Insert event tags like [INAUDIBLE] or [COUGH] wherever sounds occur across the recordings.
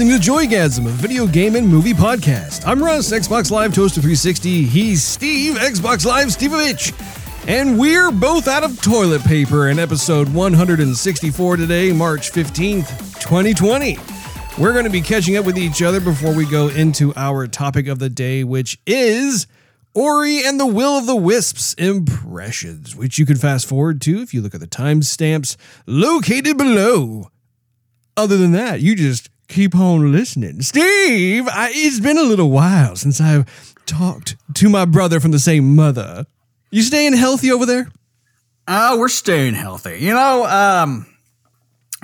Listening to Joygasm, a video game and movie podcast. I'm Russ, Xbox Live Toaster 360. He's Steve, Xbox Live Stevevich. And we're both out of toilet paper in episode 164 today, March 15th, 2020. We're going to be catching up with each other before we go into our topic of the day, which is Ori and the Will of the Wisps impressions, which you can fast forward to if you look at the timestamps located below. Other than that, you just keep on listening. Steve, I, it's been a little while since I've talked to my brother from the same mother. You staying healthy over there? Oh, we're staying healthy. You know, um,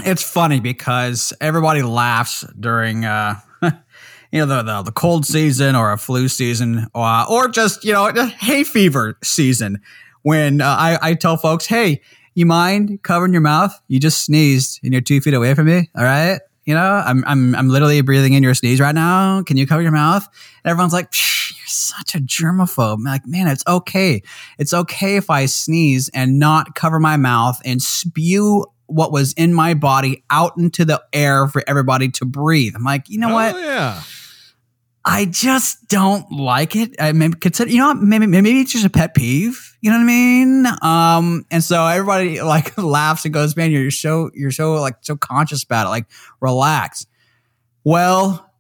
it's funny because everybody laughs during, uh, [LAUGHS] you know, the, the, the cold season or a flu season or, or just, you know, hay fever season when uh, I, I tell folks, hey, you mind covering your mouth? You just sneezed and you're two feet away from me. All right. You know, I'm, I'm, I'm literally breathing in your sneeze right now. Can you cover your mouth? And everyone's like, you're such a germaphobe. I'm like, man, it's okay. It's okay if I sneeze and not cover my mouth and spew what was in my body out into the air for everybody to breathe. I'm like, you know oh, what? yeah. I just don't like it. I maybe consider, you know, maybe maybe it's just a pet peeve. You know what I mean? Um, and so everybody [LAUGHS] like laughs and goes, "Man, you're so you're so like so conscious about it. Like, relax." Well,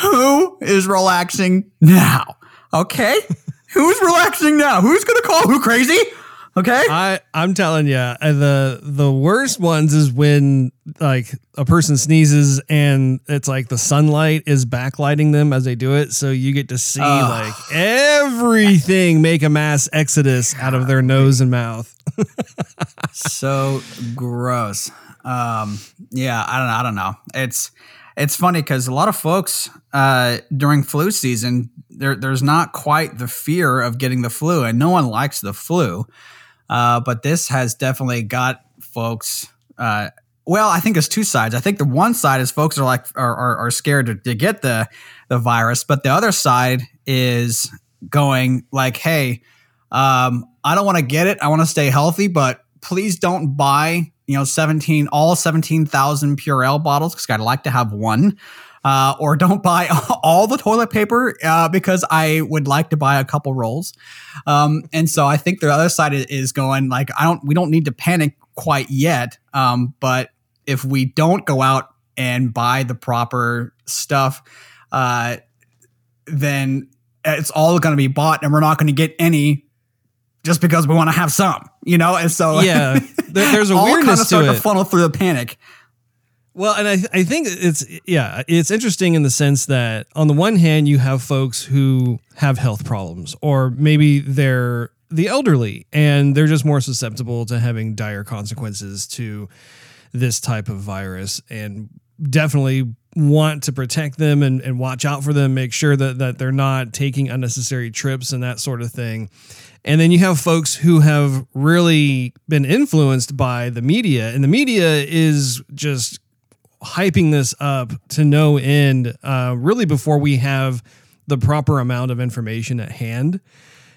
who is relaxing now? Okay, [LAUGHS] who's relaxing now? Who's gonna call who crazy? Okay. I I'm telling you, uh, the the worst ones is when like a person sneezes and it's like the sunlight is backlighting them as they do it, so you get to see like everything make a mass exodus out of their nose and mouth. [LAUGHS] so gross. Um, yeah, I don't know. I don't know. It's it's funny because a lot of folks uh, during flu season, there there's not quite the fear of getting the flu, and no one likes the flu. Uh, but this has definitely got folks. Uh, well, I think there's two sides. I think the one side is folks are like are, are, are scared to, to, get the the virus, but the other side is going like, "Hey, um, I don't want to get it. I want to stay healthy, but please don't buy you know 17 all 17,000 Purell bottles because I'd like to have one." Uh, or don't buy [LAUGHS] all the toilet paper uh, because I would like to buy a couple rolls. Um, and so I think the other side is going like I don't we don't need to panic quite yet. Um, but if we don't go out and buy the proper stuff, uh, then it's all going to be bought, and we're not going to get any just because we want to have some, you know. And so yeah, there's a [LAUGHS] weirdness kind of start to, to funnel through the panic. Well, and I, I think it's yeah, it's interesting in the sense that on the one hand you have folks who have health problems, or maybe they're the elderly and they're just more susceptible to having dire consequences to this type of virus, and definitely want to protect them and, and watch out for them, make sure that that they're not taking unnecessary trips and that sort of thing. And then you have folks who have really been influenced by the media, and the media is just hyping this up to no end, uh, really before we have the proper amount of information at hand.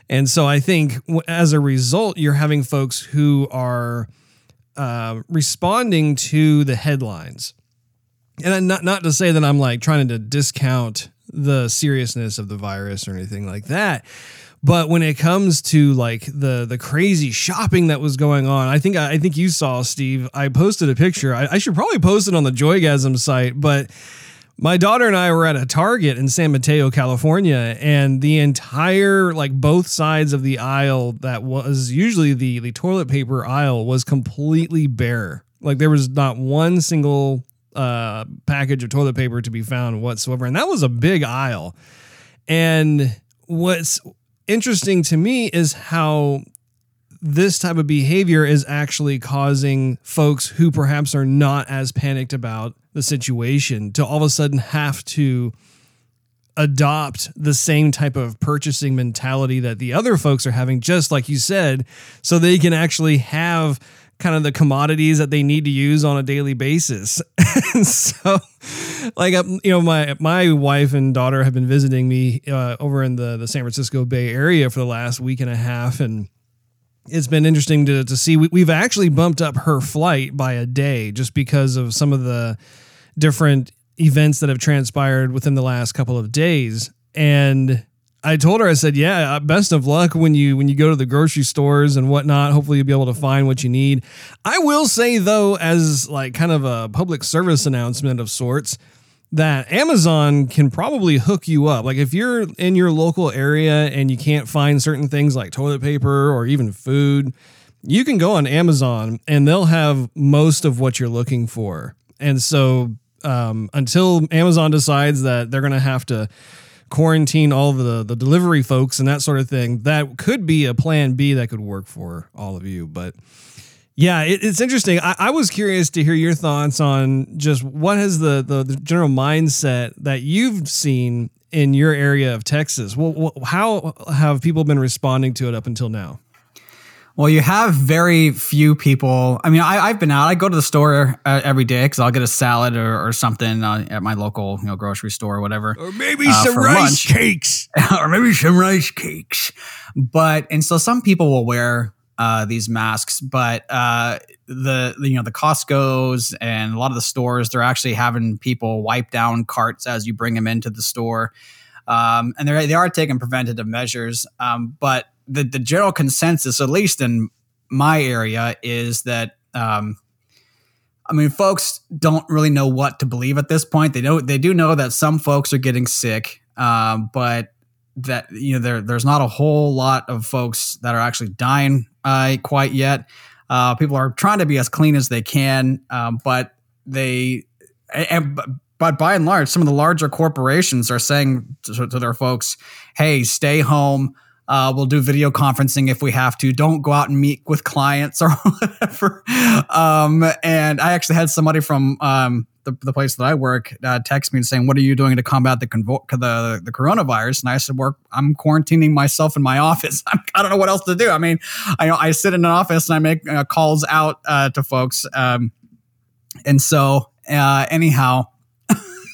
And so I think as a result, you're having folks who are uh, responding to the headlines. And not, not to say that I'm like trying to discount the seriousness of the virus or anything like that. But when it comes to like the the crazy shopping that was going on, I think I think you saw Steve. I posted a picture. I, I should probably post it on the Joygasm site, but my daughter and I were at a Target in San Mateo, California, and the entire like both sides of the aisle that was usually the the toilet paper aisle was completely bare. Like there was not one single uh, package of toilet paper to be found whatsoever, and that was a big aisle. And what's interesting to me is how this type of behavior is actually causing folks who perhaps are not as panicked about the situation to all of a sudden have to adopt the same type of purchasing mentality that the other folks are having, just like you said, so they can actually have kind of the commodities that they need to use on a daily basis. [LAUGHS] so, like, um, you know, my my wife and daughter have been visiting me uh, over in the the San Francisco Bay Area for the last week and a half, and it's been interesting to to see. We, we've actually bumped up her flight by a day just because of some of the different events that have transpired within the last couple of days. And I told her, I said, "Yeah, uh, best of luck when you when you go to the grocery stores and whatnot. Hopefully, you'll be able to find what you need." I will say though, as like kind of a public service announcement of sorts, that Amazon can probably hook you up. Like if you're in your local area and you can't find certain things like toilet paper or even food, you can go on Amazon and they'll have most of what you're looking for. And so um, until Amazon decides that they're going to have to quarantine all the the delivery folks and that sort of thing, that could be a plan B that could work for all of you. But yeah, it, it's interesting. I, I, was curious to hear your thoughts on just what has the, the, the general mindset that you've seen in your area of Texas. Well, how have people been responding to it up until now? Well, you have very few people. I mean, I, have been out. I go to the store uh, every day because I'll get a salad or, or something uh, at my local you know grocery store or whatever, or maybe uh, some rice lunch. cakes, [LAUGHS] or maybe some rice cakes. But and so some people will wear uh, these masks, but uh, the you know the Costco's and a lot of the stores they're actually having people wipe down carts as you bring them into the store, um, and they they are taking preventative measures. Um, but the the general consensus, at least in my area, is that. Um, I mean, folks don't really know what to believe at this point. They know they do know that some folks are getting sick, um, but that you know there there's not a whole lot of folks that are actually dying uh, quite yet. Uh, people are trying to be as clean as they can, um, but they and but by and large, some of the larger corporations are saying to, to their folks, "Hey, stay home." Uh, we'll do video conferencing if we have to. Don't go out and meet with clients or [LAUGHS] whatever. Um, and I actually had somebody from um, the, the place that I work uh, text me and saying, "What are you doing to combat the convo- the the coronavirus?" And I said, "Work. I'm quarantining myself in my [LAUGHS] office. I'm, I do not know what else to do. I mean, I I sit in an office and I make uh, calls out uh, to folks. Um, and so uh, anyhow."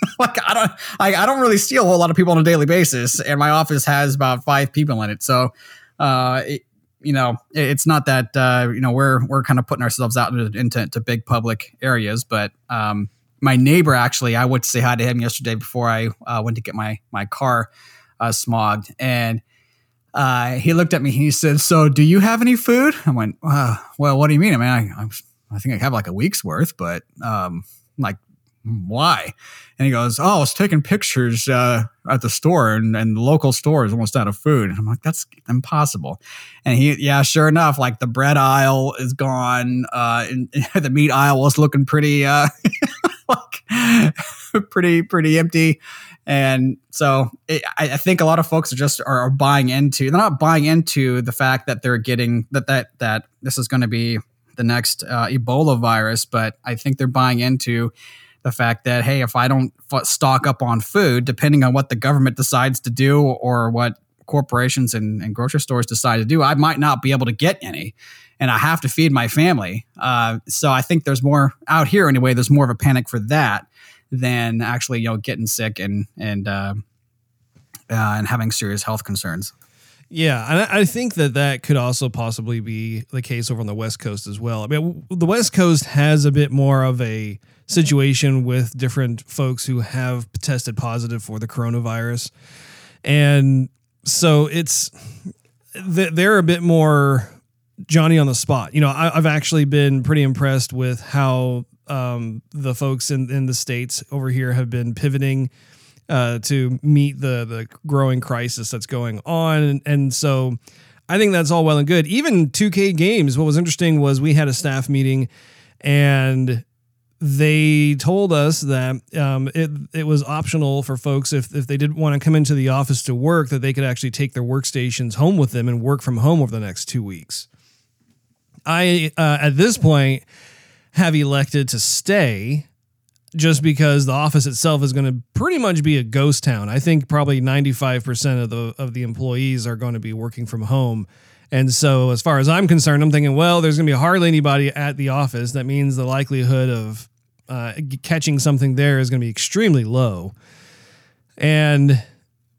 [LAUGHS] like I don't, I, I don't really see a whole lot of people on a daily basis, and my office has about five people in it. So, uh, it, you know, it's not that uh, you know we're we're kind of putting ourselves out into, into, into big public areas, but um, my neighbor actually, I went to say hi to him yesterday before I uh, went to get my my car uh, smogged, and uh, he looked at me he said, "So, do you have any food?" I went, uh, "Well, what do you mean? I mean, I, I think I have like a week's worth, but um, like why? And he goes, Oh, I was taking pictures uh, at the store and, and the local store is almost out of food. And I'm like, That's impossible. And he, yeah, sure enough, like the bread aisle is gone. Uh, and, [LAUGHS] the meat aisle was looking pretty, uh, [LAUGHS] like [LAUGHS] pretty, pretty empty. And so it, I, I, think a lot of folks are just are, are buying into, they're not buying into the fact that they're getting that, that, that this is going to be the next uh, Ebola virus, but I think they're buying into the fact that hey, if I don't f- stock up on food, depending on what the government decides to do or what corporations and, and, grocery stores decide to do, I might not be able to get any, and I have to feed my family. Uh, so I think there's more out here anyway. There's more of a panic for that than actually you know getting sick and and uh, uh, and having serious health concerns. Yeah, and I think that that could also possibly be the case over on the West Coast as well. I mean, the West Coast has a bit more of a situation with different folks who have tested positive for the coronavirus. And so it's they're a bit more Johnny on the spot. You know, I, have actually been pretty impressed with how um, the folks in, in the states over here have been pivoting uh, to meet the the growing crisis that's going on, and, and so I think that's all well and good. Even 2K Games, what was interesting was we had a staff meeting, and they told us that um, it it was optional for folks if if they didn't want to come into the office to work that they could actually take their workstations home with them and work from home over the next two weeks. I uh, at this point have elected to stay just because the office itself is going to pretty much be a ghost town. I think probably 95% of the of the employees are going to be working from home. And so as far as I'm concerned, I'm thinking, well, there's going to be hardly anybody at the office. That means the likelihood of uh, catching something there is going to be extremely low. And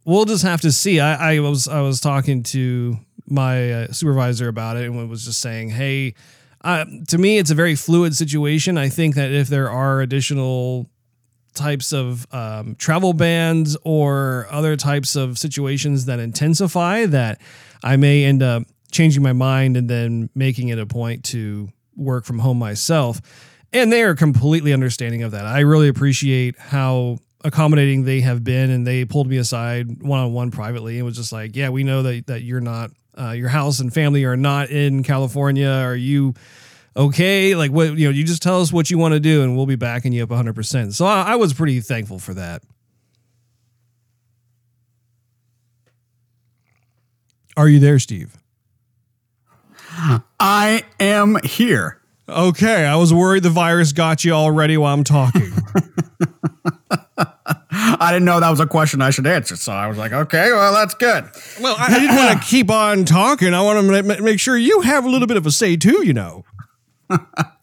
we'll just have to see. I, I was I was talking to my uh, supervisor about it and was just saying, hey, uh, to me, it's a very fluid situation. I think that if there are additional types of um, travel bans or other types of situations that intensify that I may end up changing my mind and then making it a point to work from home myself. And they are completely understanding of that. I really appreciate how accommodating they have been and they pulled me aside one on one privately and was just like, yeah, we know that, that you're not, uh, your house and family are not in California. Are you okay? Like what, you know, you just tell us what you want to do and we'll be backing you up 100%. So I, I was pretty thankful for that. Are you there, Steve? I am here. Okay, I was worried the virus got you already while I'm talking. [LAUGHS] I didn't know that was a question I should answer, so I was like, okay, well, that's good. Well, I, I didn't want to keep on talking. I want to make sure you have a little bit of a say too, you know. [LAUGHS]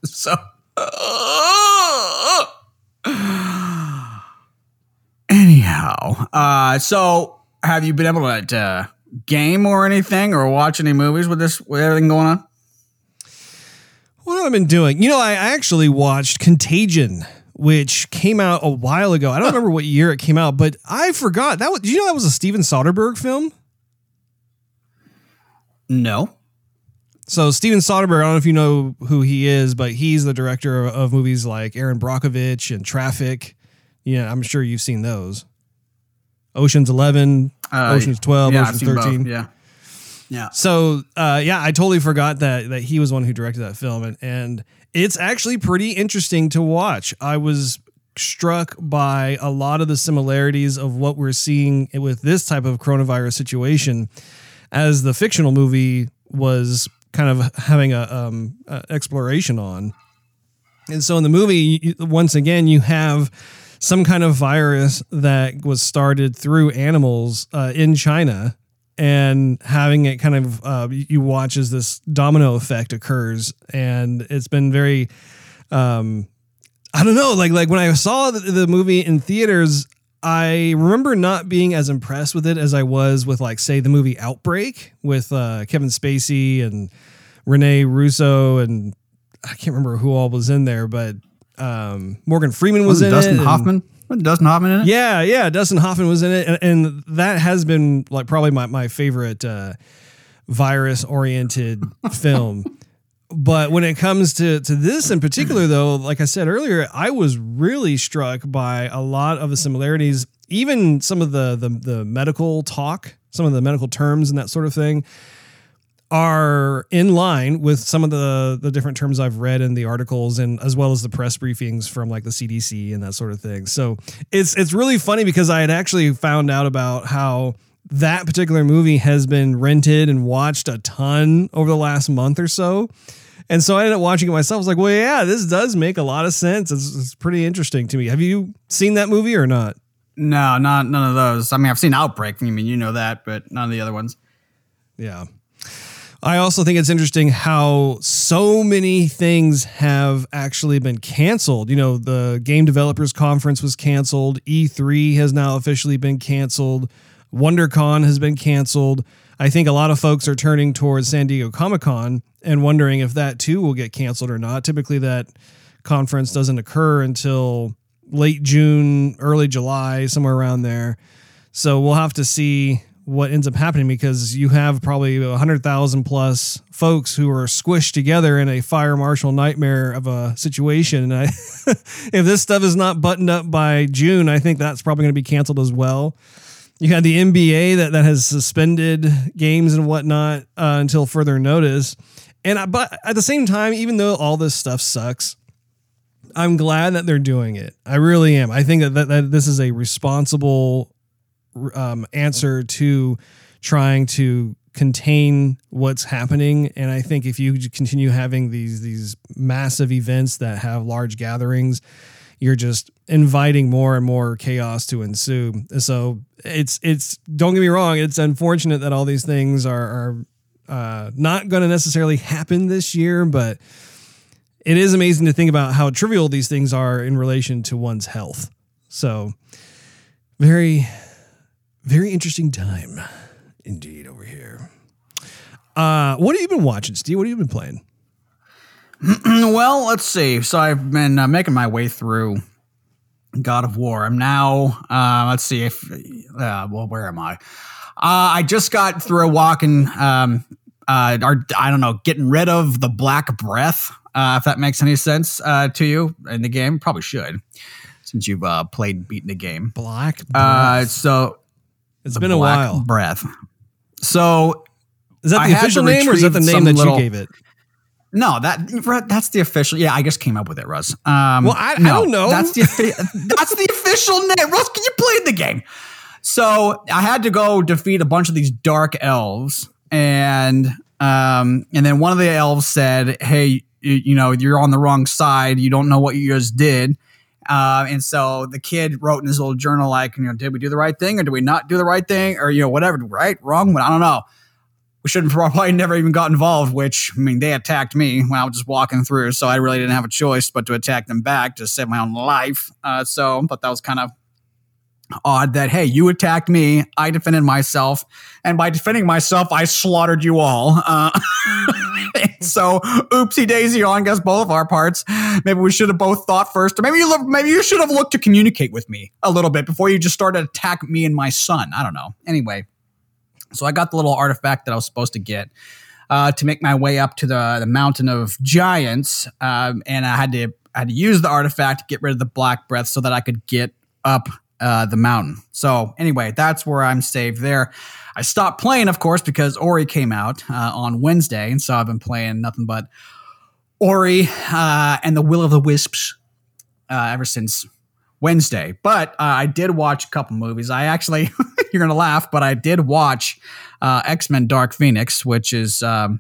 so, [SIGHS] anyhow, uh, so have you been able to uh, game or anything, or watch any movies with this with everything going on? What have I been doing? You know, I actually watched Contagion which came out a while ago. I don't remember what year it came out, but I forgot that. Was, did you know that was a Steven Soderbergh film? No. So Steven Soderbergh, I don't know if you know who he is, but he's the director of, of movies like Erin Brockovich and Traffic. Yeah, I'm sure you've seen those. Ocean's Eleven, uh, Ocean's Twelve, yeah, Ocean's Thirteen. Both, yeah. Yeah. So uh, yeah, I totally forgot that that he was one who directed that film, and, and it's actually pretty interesting to watch. I was struck by a lot of the similarities of what we're seeing with this type of coronavirus situation, as the fictional movie was kind of having a, um, a exploration on. And so in the movie, once again, you have some kind of virus that was started through animals uh, in China and having it kind of uh, you watch as this domino effect occurs and it's been very um, i don't know like like when i saw the, the, movie in theaters i remember not being as impressed with it as i was with like say the movie outbreak with uh, kevin spacey and rene russo and i can't remember who all was in there but um, morgan freeman was, was in dustin hoffman Dustin Hoffman in it? Yeah, yeah. Dustin Hoffman was in it, and, and that has been like probably my my favorite uh, virus oriented [LAUGHS] film. But when it comes to to this in particular, though, like I said earlier, I was really struck by a lot of the similarities, even some of the the, the medical talk, some of the medical terms, and that sort of thing are in line with some of the the different terms I've read in the articles and as well as the press briefings from like the CDC and that sort of thing. So it's it's really funny because I had actually found out about how that particular movie has been rented and watched a ton over the last month or so. And so I ended up watching it myself. I was like, well, yeah, this does make a lot of sense. It's, it's pretty interesting to me. Have you seen that movie or not? No, not none of those. I mean, I've seen Outbreak. I mean, you know that, but none of the other ones. Yeah. I also think it's interesting how so many things have actually been canceled. You know, the Game Developers Conference was canceled, E3 has now officially been canceled, WonderCon has been canceled. I think a lot of folks are turning towards San Diego Comic Con and wondering if that too will get canceled or not. Typically, that conference doesn't occur until late June, early July, somewhere around there. So we'll have to see what ends up happening because you have probably 100,000 plus folks who are squished together in a fire marshal nightmare of a situation. And I, [LAUGHS] if this stuff is not buttoned up by June, I think that's probably going to be canceled as well. You had the NBA that, that has suspended games and whatnot uh, until further notice. And I, but at the same time, even though all this stuff sucks, I'm glad that they're doing it. I really am. I think that, that, that this is a responsible um, answer to trying to contain what's happening. And i think if you continue having these these massive events that have large gatherings you're just inviting more and more chaos to ensue. So it's it's don't get me wrong it's unfortunate that all these things are, are uh, not going to necessarily happen this year but it is amazing to think about how trivial these things are in relation to one's health. So very very interesting time indeed over here. Uh, what have you been watching, Steve? What have you been playing? [CLEARS THROAT] well, let's see. So I've been uh, making my way through God of War. I'm now, uh, let's see if, uh, well, where am I? Uh, I just got through walking, um, uh, or I don't know, getting rid of the black breath. Uh, if that makes any sense uh, to you in the game, probably should, since you've uh, played beaten the game. Black. Uh, Breath. so it's been a while. Breath. So Is that the to official name or is that the name that little- you gave it? No, that that's the official. Yeah, I just came up with it, Russ. Um, Well, I- I don't know. That's the [LAUGHS] that's the official name. Russ, can you play the game, so I had to go defeat a bunch of these dark elves, and um, and then one of the elves said, "Hey, you, you know, you're on the wrong side. You don't know what you just did." Uh, and so the kid wrote in his little journal, like, you know, did we do the right thing or did we not do the right thing or you know whatever, right, wrong? But I don't know we shouldn't probably [LAUGHS] never even got involved, which I mean they attacked me when I was just walking through, so I really didn't have a choice but to attack them back to save my own life. Uh, so, but that was kind of odd that hey, you attacked me, I defended myself, and by defending myself, I slaughtered you all. Uh, [LAUGHS] so, oopsie daisy on guess both of our parts. Maybe we should have both thought first, or maybe you look, maybe you should have looked to communicate with me a little bit before you just started to attack me and my son. I don't know. Anyway. So I got the little artifact that I was supposed to get uh, to make my way up to the, the mountain of giants, um, and I had to I had to use the artifact to get rid of the black breath so that I could get up uh, the mountain. So anyway, that's where I'm saved there. I stopped playing, of course, because Ori came out uh, on Wednesday, and so I've been playing nothing but Ori uh, and the Will of the Wisps uh, ever since Wednesday. But uh, I did watch a couple movies. I actually, [LAUGHS] you're gonna laugh, but I did watch uh, X Men: Dark Phoenix, which is um,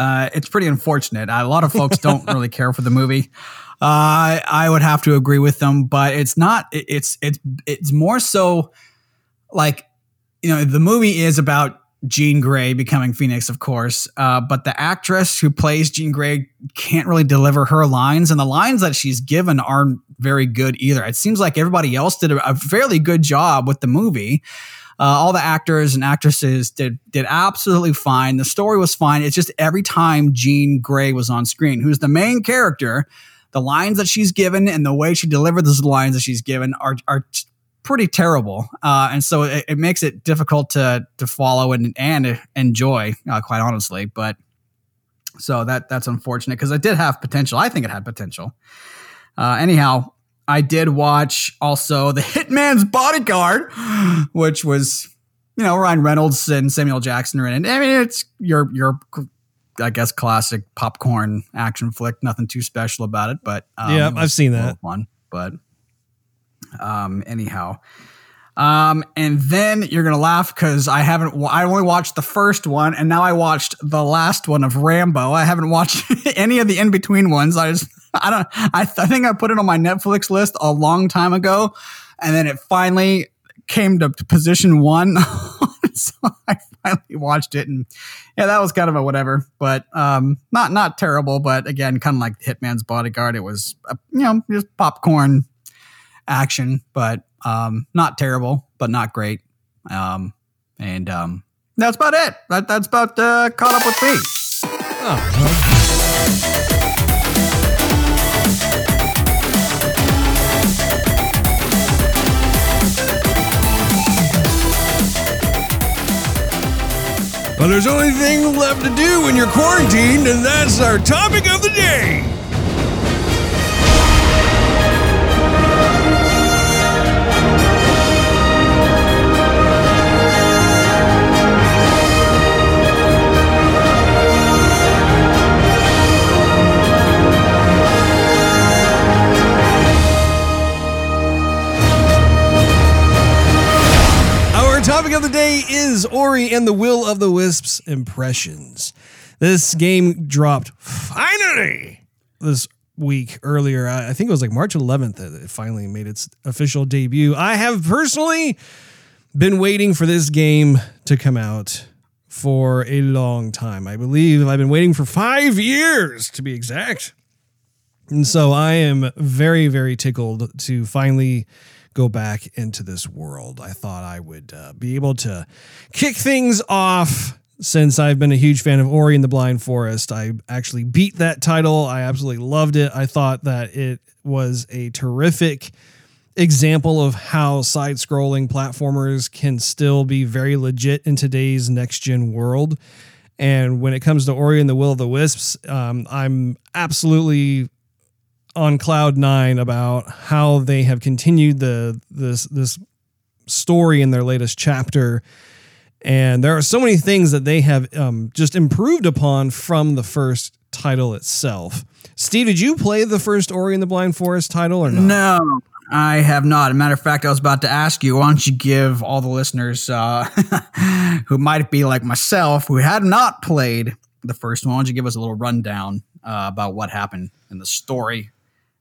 uh, it's pretty unfortunate. A lot of folks don't really care for the movie. Uh, I would have to agree with them, but it's not. It's it's it's more so like you know the movie is about Jean Grey becoming Phoenix, of course, uh, but the actress who plays Jean Grey can't really deliver her lines, and the lines that she's given aren't very good either. It seems like everybody else did a, a fairly good job with the movie. Uh, all the actors and actresses did did absolutely fine. The story was fine. It's just every time Jean Grey was on screen, who's the main character, the lines that she's given and the way she delivered those lines that she's given are are pretty terrible. Uh, and so it, it makes it difficult to to follow and and enjoy, uh, quite honestly. But so that that's unfortunate because it did have potential. I think it had potential. Uh, anyhow, I did watch also the Hitman's Bodyguard, which was you know Ryan Reynolds and Samuel Jackson are in it. I mean, it's your your I guess classic popcorn action flick. Nothing too special about it, but um, Yeah, I've seen that. one. but um, anyhow. Um, and then you're gonna laugh because I haven't. I only watched the first one, and now I watched the last one of Rambo. I haven't watched [LAUGHS] any of the in between ones. I just, I don't. I, th- I think I put it on my Netflix list a long time ago, and then it finally came to position one. [LAUGHS] so I finally watched it, and yeah, that was kind of a whatever, but um, not not terrible. But again, kind of like Hitman's Bodyguard, it was uh, you know just popcorn action, but um, not terrible, but not great. Um, and um, that's about it. That, that's about uh, caught up with me. Oh, well. There's only thing left to do when you're quarantined, and that's our topic of the day. Our topic of the day is Ori and the Will of the Wisps impressions. This game dropped finally this week earlier. I think it was like March 11th that it finally made its official debut. I have personally been waiting for this game to come out for a long time. I believe I've been waiting for five years to be exact. And so I am very, very tickled to finally go back into this world. I thought I would uh, be able to kick things off since I've been a huge fan of Ori and the Blind Forest. I actually beat that title. I absolutely loved it. I thought that it was a terrific example of how side scrolling platformers can still be very legit in today's next gen world. And when it comes to Ori and the Will of the Wisps, um, I'm absolutely on cloud nine about how they have continued the this this story in their latest chapter. And there are so many things that they have um, just improved upon from the first title itself. Steve, did you play the first Ori and the Blind Forest title or not? No, I have not. Matter of fact, I was about to ask you, why don't you give all the listeners uh, [LAUGHS] who might be like myself, who had not played the first one, why don't you give us a little rundown uh, about what happened in the story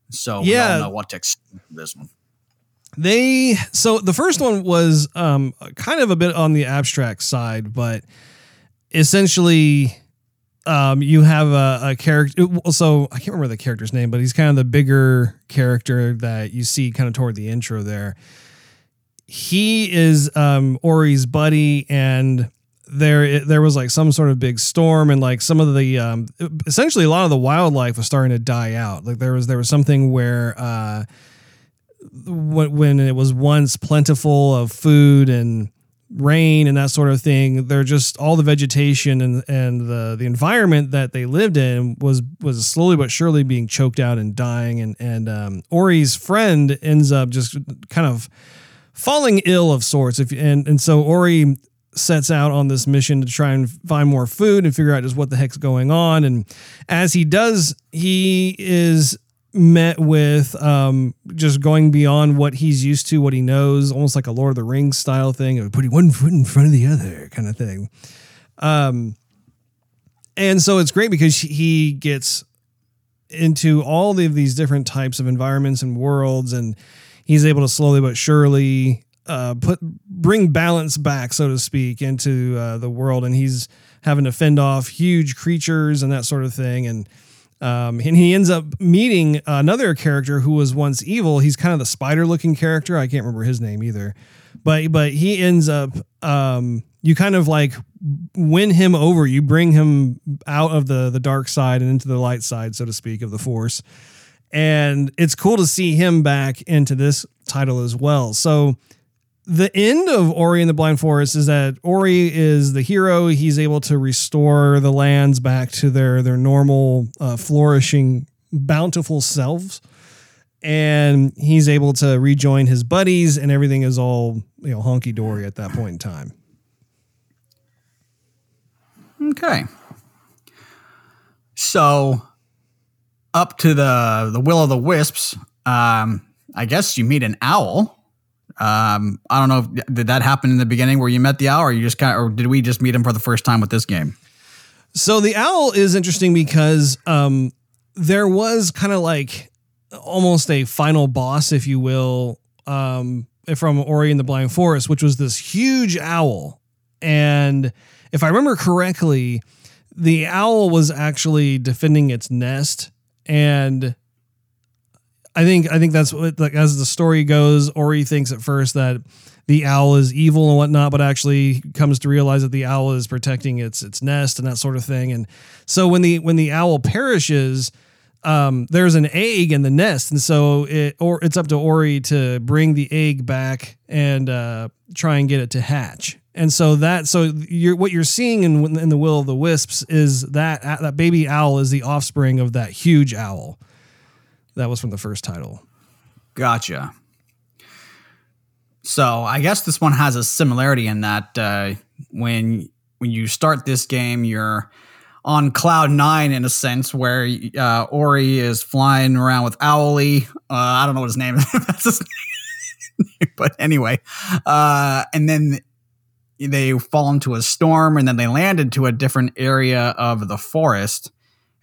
so we Yeah. know what to expect this one. They so the first one was um kind of a bit on the abstract side, but essentially um you have a, a character so I can't remember the character's name, but he's kind of the bigger character that you see kind of toward the intro there. He is um Ori's buddy and there there was like some sort of big storm and like some of the um essentially a lot of the wildlife was starting to die out. Like there was there was something where uh when when it was once plentiful of food and rain and that sort of thing they're just all the vegetation and and the the environment that they lived in was was slowly but surely being choked out and dying and and um, Ori's friend ends up just kind of falling ill of sorts if and and so Ori sets out on this mission to try and find more food and figure out just what the heck's going on and as he does he is met with um, just going beyond what he's used to, what he knows, almost like a Lord of the Rings style thing of putting one foot in front of the other kind of thing. Um, and so it's great because he gets into all of these different types of environments and worlds, and he's able to slowly but surely uh, put bring balance back, so to speak, into uh, the world. And he's having to fend off huge creatures and that sort of thing, and um, and he ends up meeting another character who was once evil. He's kind of the spider-looking character. I can't remember his name either, but but he ends up. Um, you kind of like win him over. You bring him out of the the dark side and into the light side, so to speak, of the force. And it's cool to see him back into this title as well. So the end of Ori and the Blind Forest is that Ori is the hero. He's able to restore the lands back to their their normal, uh, flourishing, bountiful selves, and he's able to rejoin his buddies, and everything is all you know honky dory at that point in time. Okay. So, up to the the will of the wisps. Um, I guess you meet an owl. Um, I don't know. If, did that happen in the beginning where you met the owl, or you just kind, of, or did we just meet him for the first time with this game? So the owl is interesting because um, there was kind of like almost a final boss, if you will, um, from Ori and the Blind Forest, which was this huge owl. And if I remember correctly, the owl was actually defending its nest, and I think I think that's what like as the story goes. Ori thinks at first that the owl is evil and whatnot, but actually comes to realize that the owl is protecting its its nest and that sort of thing. And so when the when the owl perishes, um, there's an egg in the nest, and so it or it's up to Ori to bring the egg back and uh, try and get it to hatch. And so that so you're what you're seeing in in the Will of the Wisps is that that baby owl is the offspring of that huge owl. That was from the first title. Gotcha. So I guess this one has a similarity in that uh, when when you start this game, you're on cloud nine in a sense, where uh, Ori is flying around with Owly. Uh, I don't know what his name is. [LAUGHS] But anyway, uh, and then they fall into a storm, and then they land into a different area of the forest.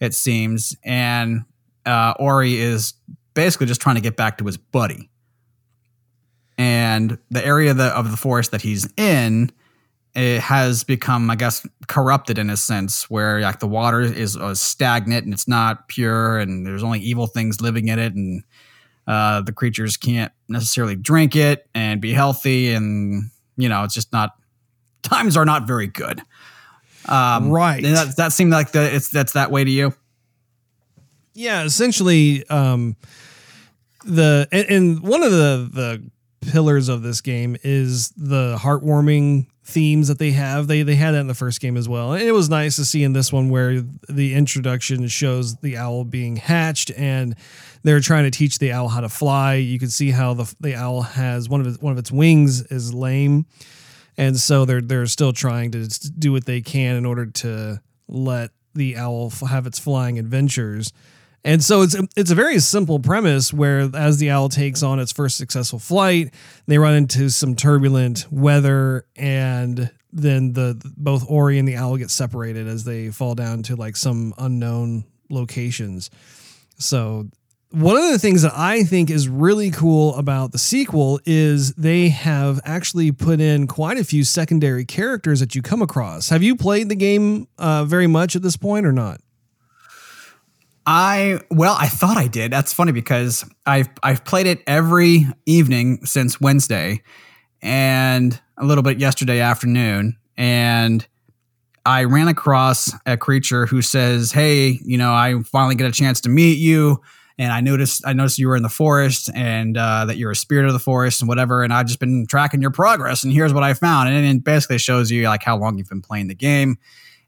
It seems, and uh, Ori is basically just trying to get back to his buddy. And the area of the, of the forest that he's in, it has become, I guess, corrupted in a sense, where like the water is stagnant and it's not pure, and there's only evil things living in it, and uh, the creatures can't necessarily drink it and be healthy, and you know, it's just not. Times are not very good. Um, Right. That, that seemed like the, it's that's that way to you. Yeah, essentially, um, the and, and one of the the pillars of this game is the heartwarming themes that they have. They they had that in the first game as well. And it was nice to see in this one where the introduction shows the owl being hatched and they're trying to teach the owl how to fly. You can see how the the owl has one of its, one of its wings is lame. And so they're they're still trying to do what they can in order to let the owl have its flying adventures. And so it's it's a very simple premise where as the owl takes on its first successful flight, they run into some turbulent weather and then the both Ori and the owl get separated as they fall down to like some unknown locations. So one of the things that I think is really cool about the sequel is they have actually put in quite a few secondary characters that you come across. Have you played the game uh, very much at this point or not? I well, I thought I did. That's funny because I've I've played it every evening since Wednesday, and a little bit yesterday afternoon, and I ran across a creature who says, "Hey, you know, I finally get a chance to meet you." And I noticed, I noticed you were in the forest, and uh, that you're a spirit of the forest, and whatever. And I've just been tracking your progress, and here's what I found. And it basically shows you like how long you've been playing the game,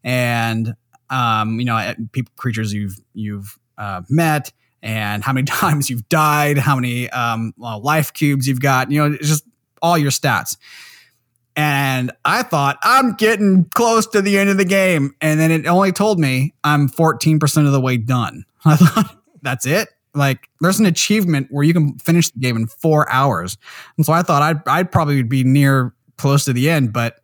and um, you know, people, creatures you've you've uh, met, and how many [LAUGHS] times you've died, how many um, well, life cubes you've got. You know, just all your stats. And I thought I'm getting close to the end of the game, and then it only told me I'm 14% of the way done. [LAUGHS] I thought that's it. Like there's an achievement where you can finish the game in four hours, and so I thought I'd I'd probably be near close to the end, but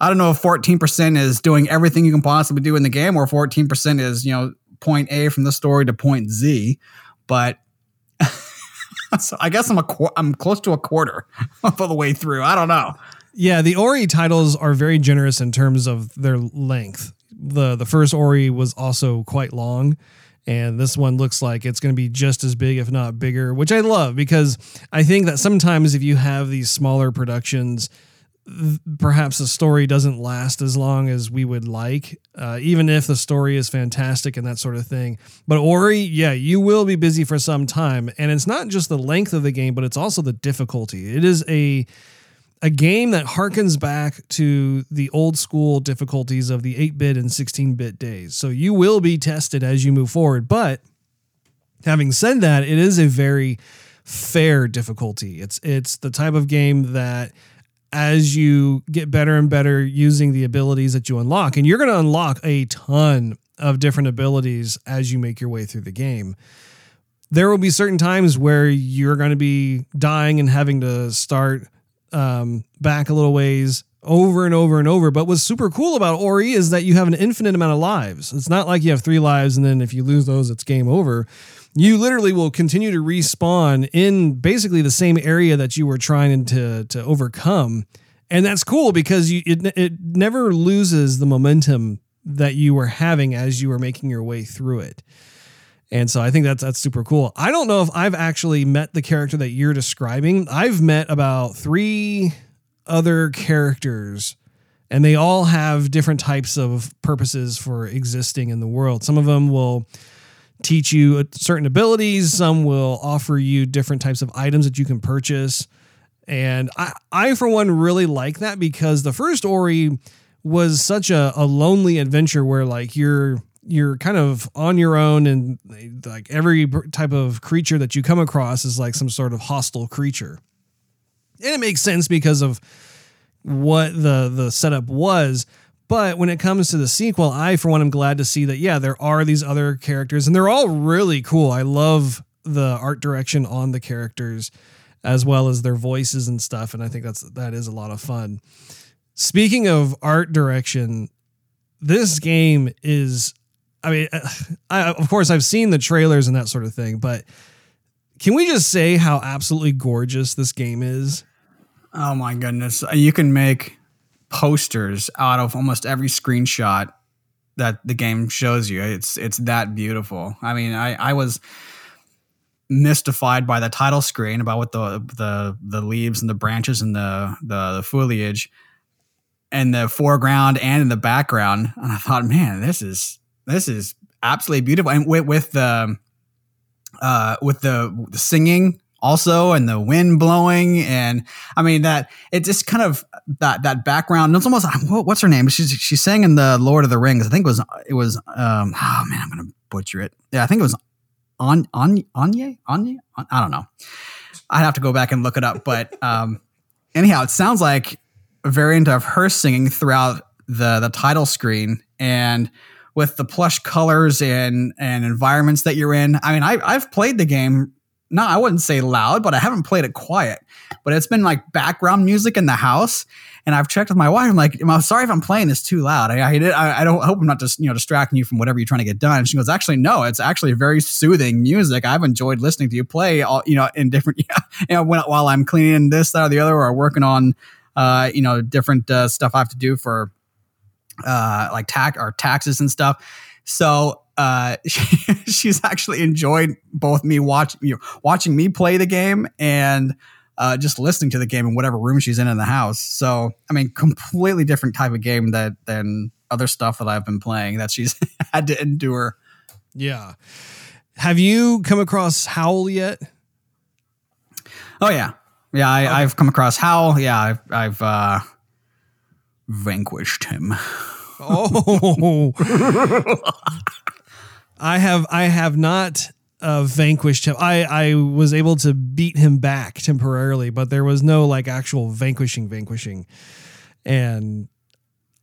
I don't know if 14% is doing everything you can possibly do in the game or 14% is, you know, point A from the story to point Z. But [LAUGHS] so I guess I'm a qu- I'm close to a quarter [LAUGHS] of the way through. I don't know. Yeah, the Ori titles are very generous in terms of their length. The the first Ori was also quite long and this one looks like it's going to be just as big if not bigger, which I love because I think that sometimes if you have these smaller productions perhaps the story doesn't last as long as we would like, uh, even if the story is fantastic and that sort of thing. But Ori, yeah, you will be busy for some time, and it's not just the length of the game, but it's also the difficulty. It is a a game that harkens back to the old school difficulties of the 8-bit and 16-bit days. So you will be tested as you move forward, but having said that, it is a very fair difficulty. It's it's the type of game that as you get better and better using the abilities that you unlock. And you're going to unlock a ton of different abilities as you make your way through the game. There will be certain times where you're going to be dying and having to start um, back a little ways over and over and over. But what's super cool about Ori is that you have an infinite amount of lives. It's not like you have three lives and then if you lose those, it's game over you literally will continue to respawn in basically the same area that you were trying to to overcome. And that's cool because you it, it never loses the momentum that you were having as you were making your way through it. And so i think that's that's super cool. I don't know if i've actually met the character that you're describing. I've met about three other characters and they all have different types of purposes for existing in the world. Some of them will teach you certain abilities. Some will offer you different types of items that you can purchase. And I, I for one, really like that because the first Ori was such a, a lonely adventure where like you're you're kind of on your own and like every type of creature that you come across is like some sort of hostile creature. And it makes sense because of what the the setup was. But when it comes to the sequel, I, for one, am glad to see that, yeah, there are these other characters and they're all really cool. I love the art direction on the characters as well as their voices and stuff. And I think that's, that is a lot of fun. Speaking of art direction, this game is, I mean, [SIGHS] I, of course, I've seen the trailers and that sort of thing, but can we just say how absolutely gorgeous this game is? Oh my goodness. You can make posters out of almost every screenshot that the game shows you. It's it's that beautiful. I mean, I I was mystified by the title screen about what the the the leaves and the branches and the the, the foliage and the foreground and in the background. And I thought, man, this is this is absolutely beautiful. And with with the uh, with the, the singing also and the wind blowing and i mean that it just kind of that that background it's almost what's her name? She's she's sang in the lord of the rings. I think it was it was um oh man i'm gonna butcher it. Yeah i think it was on on anya anya i don't know. I'd have to go back and look it up but um [LAUGHS] anyhow it sounds like a variant of her singing throughout the the title screen and with the plush colors and and environments that you're in. I mean, I, I've played the game. No, I wouldn't say loud, but I haven't played it quiet. But it's been like background music in the house, and I've checked with my wife. I'm like, I'm sorry if I'm playing this too loud. I, I, I don't I hope I'm not just you know distracting you from whatever you're trying to get done. And she goes, actually, no, it's actually very soothing music. I've enjoyed listening to you play all you know in different [LAUGHS] you know when, while I'm cleaning this, that, or the other, or working on uh, you know different uh, stuff I have to do for uh, like tax or taxes and stuff. So uh, she, [LAUGHS] she's actually enjoyed both me watch you know, watching me play the game and uh, just listening to the game in whatever room she's in in the house. So I mean, completely different type of game that than other stuff that I've been playing that she's [LAUGHS] had to endure. Yeah. Have you come across Howl yet? Oh yeah, yeah. I, have come across Howl. Yeah, I've, I've uh, vanquished him. Oh, [LAUGHS] I have I have not uh, vanquished him. I I was able to beat him back temporarily, but there was no like actual vanquishing vanquishing. And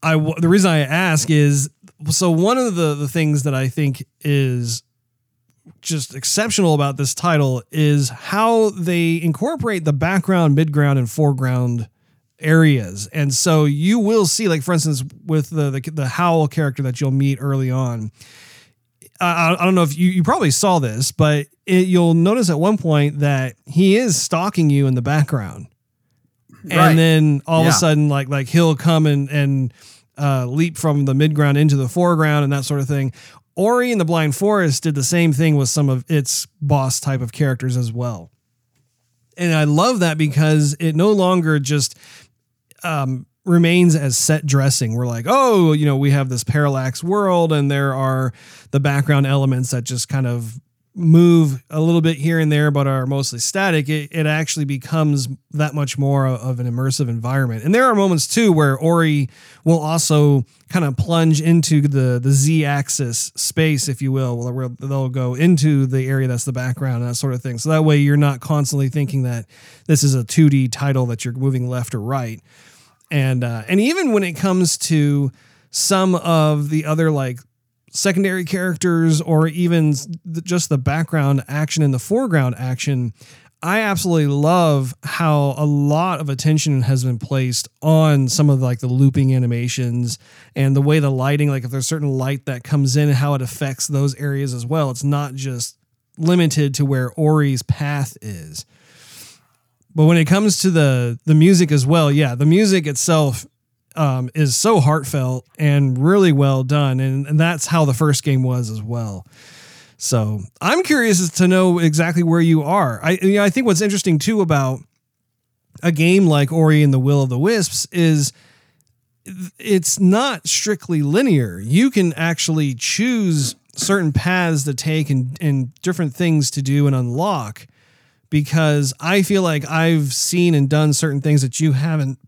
I the reason I ask is so one of the the things that I think is just exceptional about this title is how they incorporate the background, midground, and foreground areas. And so you will see, like for instance, with the the, the Howl character that you'll meet early on. I, I don't know if you, you probably saw this, but it, you'll notice at one point that he is stalking you in the background, right. and then all yeah. of a sudden, like like he'll come and and uh, leap from the midground into the foreground and that sort of thing. Ori and the Blind Forest did the same thing with some of its boss type of characters as well. And I love that because it no longer just um, remains as set dressing. We're like, oh, you know, we have this parallax world, and there are the background elements that just kind of move a little bit here and there, but are mostly static. It, it actually becomes that much more of an immersive environment. And there are moments too where Ori will also kind of plunge into the the z axis space, if you will, where they'll go into the area that's the background and that sort of thing. So that way you're not constantly thinking that this is a 2D title that you're moving left or right and uh, and even when it comes to some of the other like secondary characters or even just the background action and the foreground action I absolutely love how a lot of attention has been placed on some of the, like the looping animations and the way the lighting like if there's certain light that comes in how it affects those areas as well. It's not just limited to where Ori's path is but when it comes to the the music as well, yeah, the music itself um, is so heartfelt and really well done, and, and that's how the first game was as well. So I'm curious to know exactly where you are. I you know, I think what's interesting too about a game like Ori and the Will of the Wisps is it's not strictly linear. You can actually choose certain paths to take and, and different things to do and unlock because I feel like I've seen and done certain things that you haven't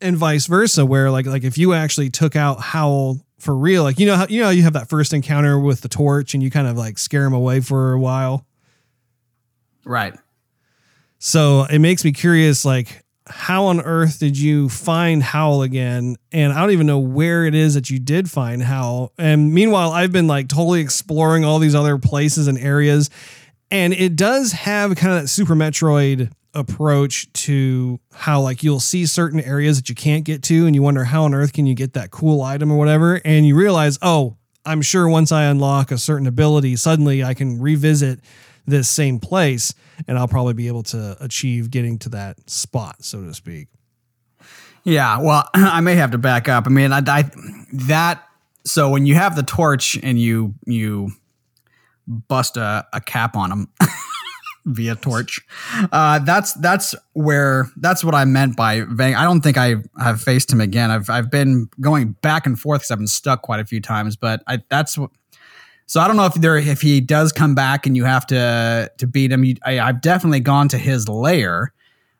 and vice versa where like like if you actually took out Howl for real like you know how you know you have that first encounter with the torch and you kind of like scare him away for a while right so it makes me curious like how on earth did you find Howl again? And I don't even know where it is that you did find Howl. And meanwhile, I've been like totally exploring all these other places and areas and it does have kind of that Super Metroid approach to how like you'll see certain areas that you can't get to and you wonder how on earth can you get that cool item or whatever? And you realize oh i'm sure once i unlock a certain ability suddenly i can revisit this same place and i'll probably be able to achieve getting to that spot so to speak. Yeah well [CLEARS THROAT] i may have to back up. I mean I, I that so when you have the torch and you you bust a, a cap on him [LAUGHS] via torch. Uh, that's that's where that's what I meant by Vang. I don't think I have faced him again. I've I've been going back and forth because I've been stuck quite a few times, but I, that's what. So I don't know if there if he does come back and you have to to beat him. You, I, I've definitely gone to his lair,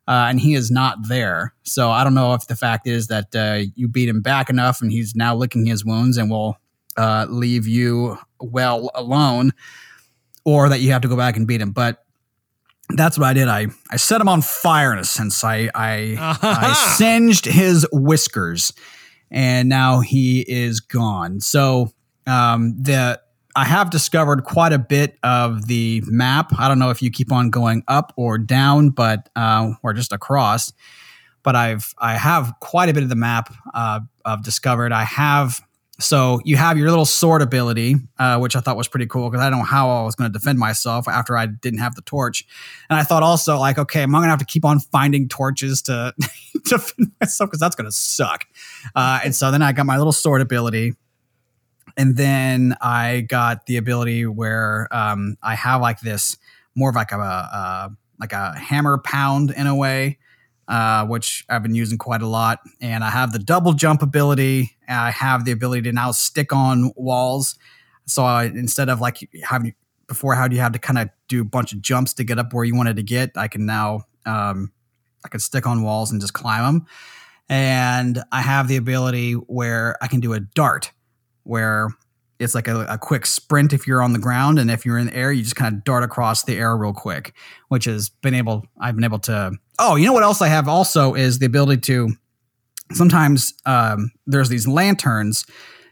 uh, and he is not there. So I don't know if the fact is that uh, you beat him back enough, and he's now licking his wounds and will uh, leave you well alone, or that you have to go back and beat him. But that's what I did. I, I set him on fire in a sense. I I, [LAUGHS] I singed his whiskers, and now he is gone. So um, the I have discovered quite a bit of the map. I don't know if you keep on going up or down, but uh, or just across. But I've I have quite a bit of the map uh, I've discovered. I have so you have your little sword ability, uh, which I thought was pretty cool because I don't know how I was going to defend myself after I didn't have the torch. And I thought also like, okay, am I going to have to keep on finding torches to [LAUGHS] defend myself because that's going to suck. Uh, and so then I got my little sword ability, and then I got the ability where um, I have like this more of like a, a like a hammer pound in a way uh, which I've been using quite a lot. And I have the double jump ability. I have the ability to now stick on walls. So I, instead of like having before, how do you have to kind of do a bunch of jumps to get up where you wanted to get? I can now um, I can stick on walls and just climb them. And I have the ability where I can do a dart, where it's like a, a, quick sprint if you're on the ground, and if you're in the air, you just kind of dart across the air real quick, which has been able. I've been able to. Oh, you know what else I have also is the ability to. Sometimes um, there's these lanterns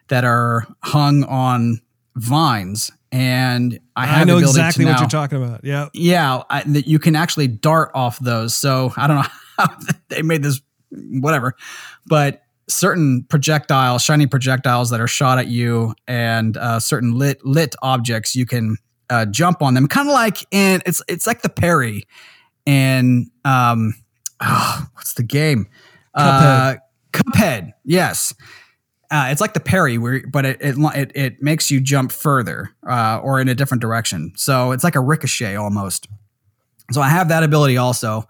that are hung on vines, and I have. I know exactly now, what you're talking about. Yeah, yeah, that you can actually dart off those. So I don't know how [LAUGHS] they made this, whatever, but certain projectiles, shiny projectiles that are shot at you, and uh, certain lit lit objects, you can uh, jump on them. Kind of like in it's it's like the parry, and um, oh, what's the game? Cuphead. Uh, Cuphead. Yes. Uh, it's like the parry, where, but it, it, it it makes you jump further uh, or in a different direction. So it's like a ricochet almost. So I have that ability also.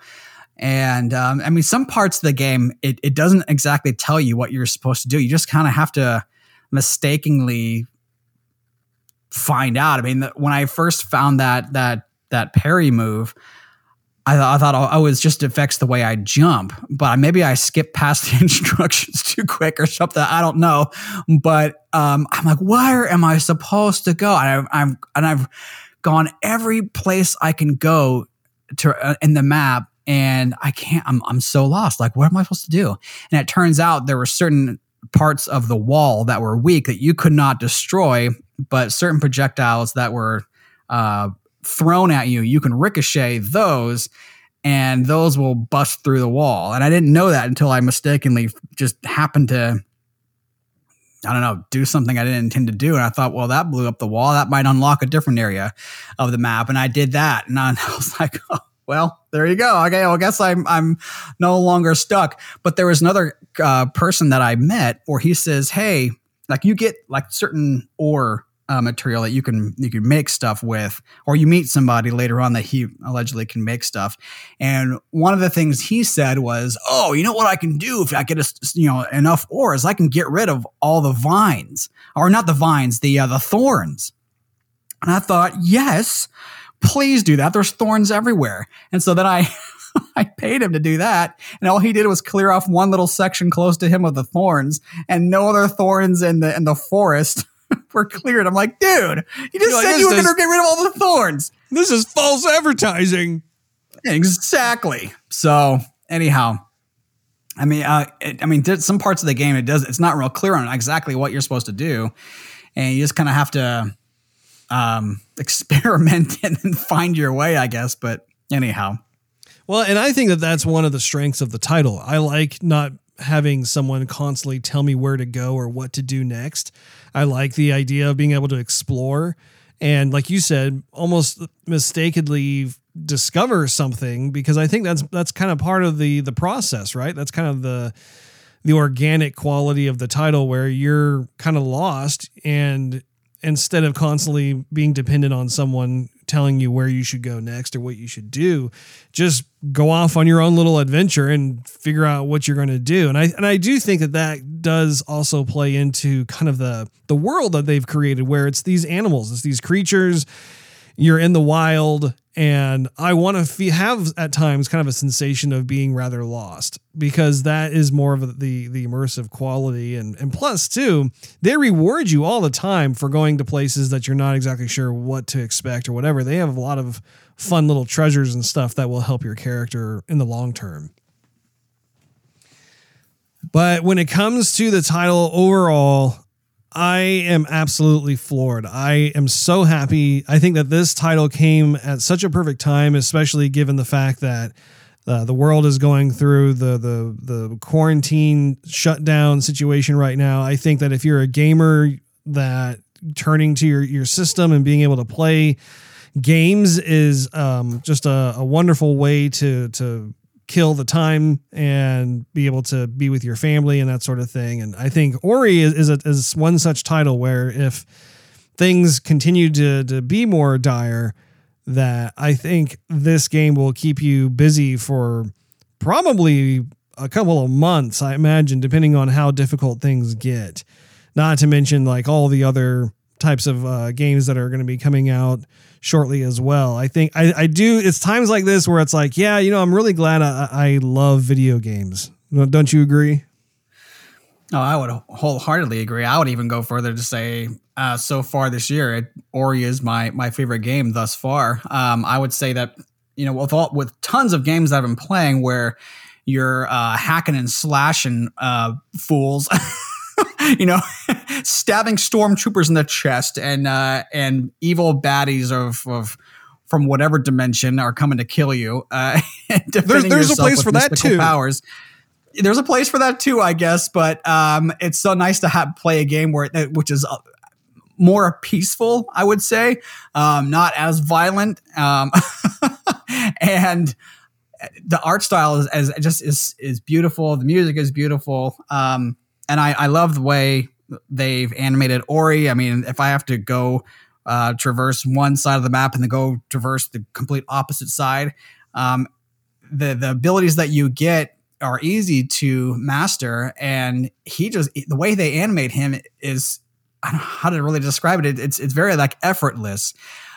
And um, I mean, some parts of the game, it, it doesn't exactly tell you what you're supposed to do. You just kind of have to mistakenly find out. I mean, when I first found that that that parry move, I, th- I thought oh, oh, it just affects the way I jump, but maybe I skipped past [LAUGHS] the instructions too quick or something. I don't know, but um, I'm like, where am I supposed to go? And I've, I've and I've gone every place I can go to uh, in the map and I can't, I'm, I'm so lost. Like, what am I supposed to do? And it turns out there were certain parts of the wall that were weak that you could not destroy, but certain projectiles that were uh, thrown at you, you can ricochet those and those will bust through the wall. And I didn't know that until I mistakenly just happened to, I don't know, do something I didn't intend to do. And I thought, well, that blew up the wall. That might unlock a different area of the map. And I did that. And [LAUGHS] I was like, oh, well, there you go. Okay, well, I guess I'm I'm no longer stuck. But there was another uh, person that I met where he says, "Hey, like you get like certain ore uh, material that you can you can make stuff with, or you meet somebody later on that he allegedly can make stuff." And one of the things he said was, "Oh, you know what I can do if I get a, you know enough ores, I can get rid of all the vines, or not the vines, the uh, the thorns." And I thought, yes please do that. There's thorns everywhere. And so then I, [LAUGHS] I paid him to do that. And all he did was clear off one little section close to him of the thorns and no other thorns in the, in the forest [LAUGHS] were cleared. I'm like, dude, you just said you were going to get rid of all the thorns. This is false advertising. Exactly. So anyhow, I mean, uh, it, I mean, some parts of the game it does. It's not real clear on exactly what you're supposed to do, and you just kind of have to um, [LAUGHS] experiment and find your way, I guess. But anyhow. Well, and I think that that's one of the strengths of the title. I like not having someone constantly tell me where to go or what to do next. I like the idea of being able to explore and like you said, almost mistakenly discover something because I think that's that's kind of part of the the process, right? That's kind of the the organic quality of the title where you're kind of lost and instead of constantly being dependent on someone telling you where you should go next or what you should do. Just go off on your own little adventure and figure out what you're going to do. And I and I do think that that does also play into kind of the the world that they've created where it's these animals, it's these creatures you're in the wild and i want to have at times kind of a sensation of being rather lost because that is more of the the immersive quality. And and plus too they reward you all the time for going to places that you're not exactly sure what to expect or whatever. They have a lot of fun little treasures and stuff that will help your character in the long term. But when it comes to the title overall I am absolutely floored. I am so happy. I think that this title came at such a perfect time, especially given the fact that uh, the world is going through the the the quarantine shutdown situation right now. I think that if you're a gamer, that turning to your your system and being able to play games is um, just a, a wonderful way to to kill the time and be able to be with your family and that sort of thing. And I think Ori is is, a, is one such title where if things continue to to be more dire, that I think this game will keep you busy for probably a couple of months. I imagine, depending on how difficult things get. Not to mention like all the other types of uh, games that are going to be coming out shortly as well. I think I, I do. It's times like this where it's like, yeah, you know, I'm really glad I, I love video games. Don't you agree? Oh, I would wholeheartedly agree. I would even go further to say, uh, so far this year, it, Ori is my my favorite game thus far. Um, I would say that you know with all, with tons of games that I've been playing where you're uh, hacking and slashing uh, fools. [LAUGHS] [LAUGHS] you know, stabbing stormtroopers in the chest and uh, and evil baddies of, of from whatever dimension are coming to kill you. Uh, [LAUGHS] there's there's a place for that too. Powers. There's a place for that too, I guess. But um, it's so nice to have play a game where it, which is uh, more peaceful, I would say, um, not as violent, um, [LAUGHS] and the art style is, is, just is is beautiful. The music is beautiful. Um, and I, I love the way they've animated Ori. I mean, if I have to go uh, traverse one side of the map and then go traverse the complete opposite side, um, the the abilities that you get are easy to master. And he just the way they animate him is I don't know how to really describe it. It's it's very like effortless.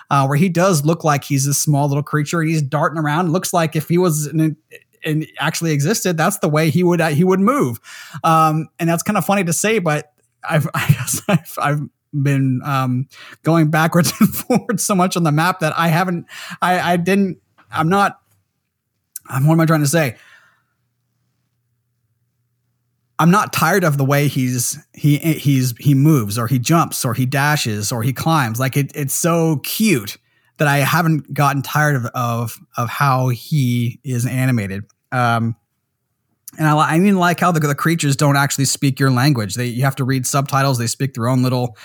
Uh, where he does look like he's a small little creature. He's darting around. Looks like if he was an, and actually existed, that's the way he would uh, he would move. Um, and that's kind of funny to say, but I've [LAUGHS] I guess I've, I've been um, going backwards [LAUGHS] and forwards so much on the map that I haven't I, I didn't I'm not I'm what am I trying to say? I'm not tired of the way he's he he's he moves or he jumps or he dashes or he climbs. Like it, it's so cute that I haven't gotten tired of of, of how he is animated. Um, and I, I even like how the, the creatures don't actually speak your language. They you have to read subtitles. They speak their own little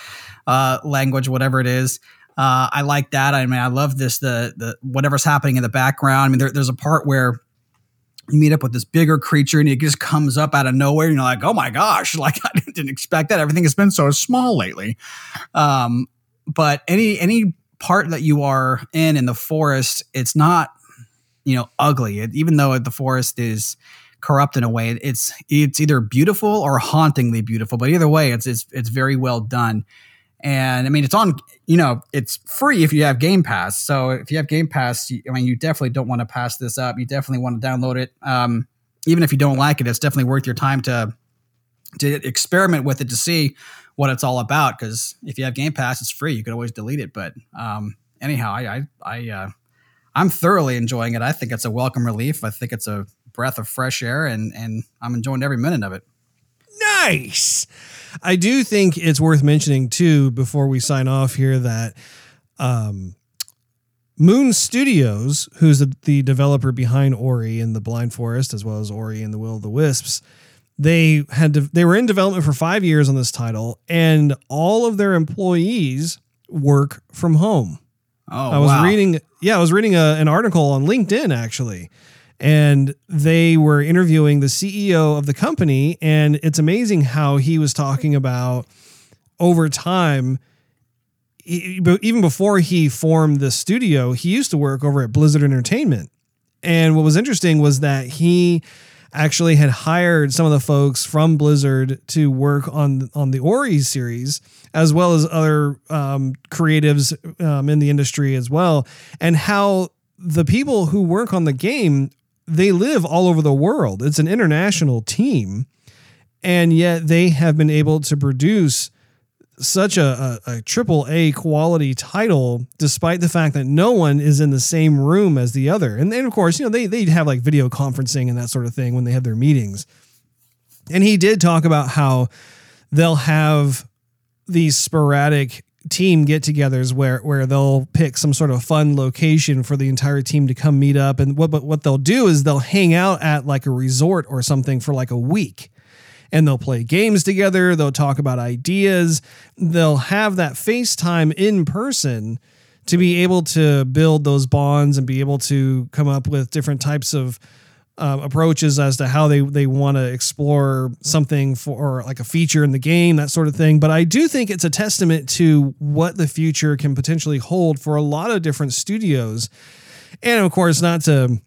uh, language, whatever it is. Uh, I like that. I mean, I love this. The the whatever's happening in the background. I mean, there, there's a part where you meet up with this bigger creature and it just comes up out of nowhere and you're like, oh my gosh, [LAUGHS] like I didn't expect that. Everything has been so small lately. Um, but any any part that you are in in the forest, it's not you know ugly. It, even though the forest is corrupt in a way, it's it's either beautiful or hauntingly beautiful. But either way, it's it's it's very well done. And I mean, it's on, you know, it's free if you have Game Pass. So if you have Game Pass, I mean, you definitely don't want to pass this up. You definitely want to download it. Um, even if you don't like it, it's definitely worth your time to to experiment with it to see what it's all about. Because if you have Game Pass, it's free. You can always delete it. But um, anyhow, I I, I uh, I'm thoroughly enjoying it. I think it's a welcome relief. I think it's a breath of fresh air, and and I'm enjoying every minute of it. Nice. I do think it's worth mentioning too before we sign off here that um, Moon Studios, who's the, the, developer behind Ori and the Blind Forest, as well as Ori and the Will of the Wisps, they had de- they were in development for five years on this title, and all of their employees work from home. Oh, I was wow. reading, yeah, I was reading a, an article on LinkedIn actually, and they were interviewing the CEO of the company, and it's amazing how he was talking about over time he, even before he formed the studio, he used to work over at Blizzard Entertainment. And what was interesting was that he actually had hired some of the folks from Blizzard to work on on the Ori series, as well as other um, creatives um, in the industry as well, and how the people who work on the game they live all over the world. It's an international team, and yet they have been able to produce such a, a, a, triple A quality title, despite the fact that no one is in the same room as the other. And then, of course, you know, they, they have like video conferencing and that sort of thing when they have their meetings. And he did talk about how they'll have these sporadic team get togethers where where they'll pick some sort of fun location for the entire team to come meet up and what but what they'll do is they'll hang out at like a resort or something for like a week and they'll play games together. They'll talk about ideas. They'll have that FaceTime in person to be able to build those bonds and be able to come up with different types of uh, approaches as to how they, they want to explore something for like a feature in the game, that sort of thing. But I do think it's a testament to what the future can potentially hold for a lot of different studios. And of course, not to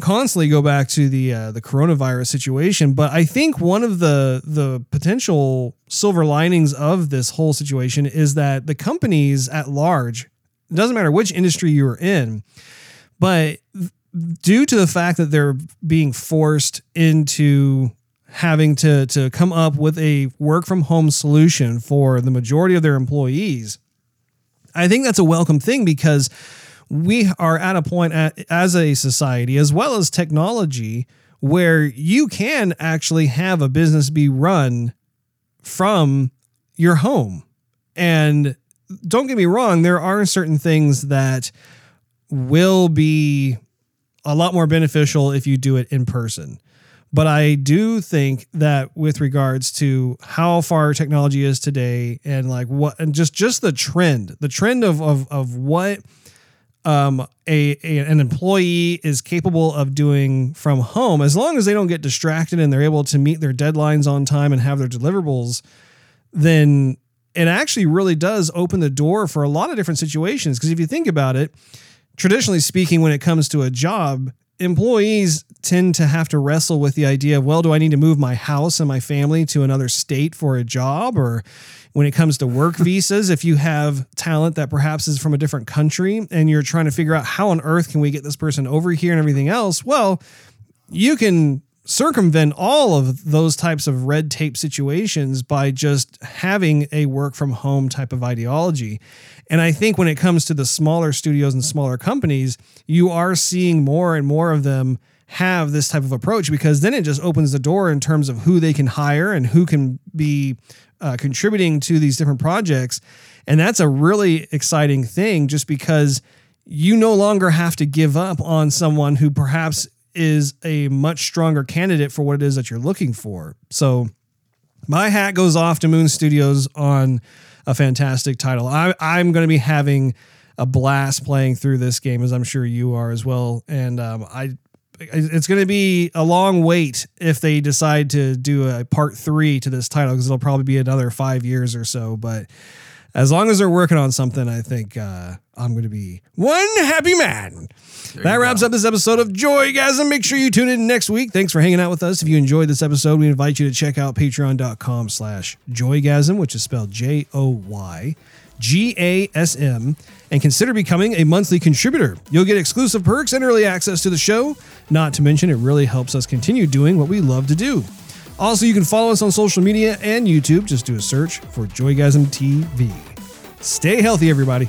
constantly go back to the uh, the coronavirus situation, but I think one of the the potential silver linings of this whole situation is that the companies at large, it doesn't matter which industry you're in, but due to the fact that they're being forced into having to to come up with a work from home solution for the majority of their employees, I think that's a welcome thing because we are at a point as a society, as well as technology, where you can actually have a business be run from your home. And don't get me wrong, there are certain things that will be a lot more beneficial if you do it in person. But I do think that with regards to how far technology is today and like what and just just the trend, the trend of of of what um, a, a, an employee is capable of doing from home, as long as they don't get distracted and they're able to meet their deadlines on time and have their deliverables, then it actually really does open the door for a lot of different situations. Because if you think about it, traditionally speaking, when it comes to a job, employees tend to have to wrestle with the idea of, well, do I need to move my house and my family to another state for a job? Or when it comes to work [LAUGHS] visas, if you have talent that perhaps is from a different country and you're trying to figure out how on earth can we get this person over here and everything else, well, you can circumvent all of those types of red tape situations by just having a work from home type of ideology. And I think when it comes to the smaller studios and smaller companies, you are seeing more and more of them have this type of approach because then it just opens the door in terms of who they can hire and who can be uh, contributing to these different projects. And that's a really exciting thing just because you no longer have to give up on someone who perhaps is a much stronger candidate for what it is that you're looking for. So my hat goes off to Moon Studios on a fantastic title. I, I'm going to be having a blast playing through this game, as I'm sure you are as well. And um, I, it's going to be a long wait if they decide to do a part three to this title because it'll probably be another five years or so. But as long as they're working on something, I think uh, I'm going to be one happy man. There that wraps go. up this episode of Joygasm. Make sure you tune in next week. Thanks for hanging out with us. If you enjoyed this episode, we invite you to check out patreon.com slash joygasm, which is spelled J-O-Y G-A-S-M, and consider becoming a monthly contributor. You'll get exclusive perks and early access to the show. Not to mention, it really helps us continue doing what we love to do. Also, you can follow us on social media and YouTube. Just do a search for Joygasm TV. Stay healthy, everybody.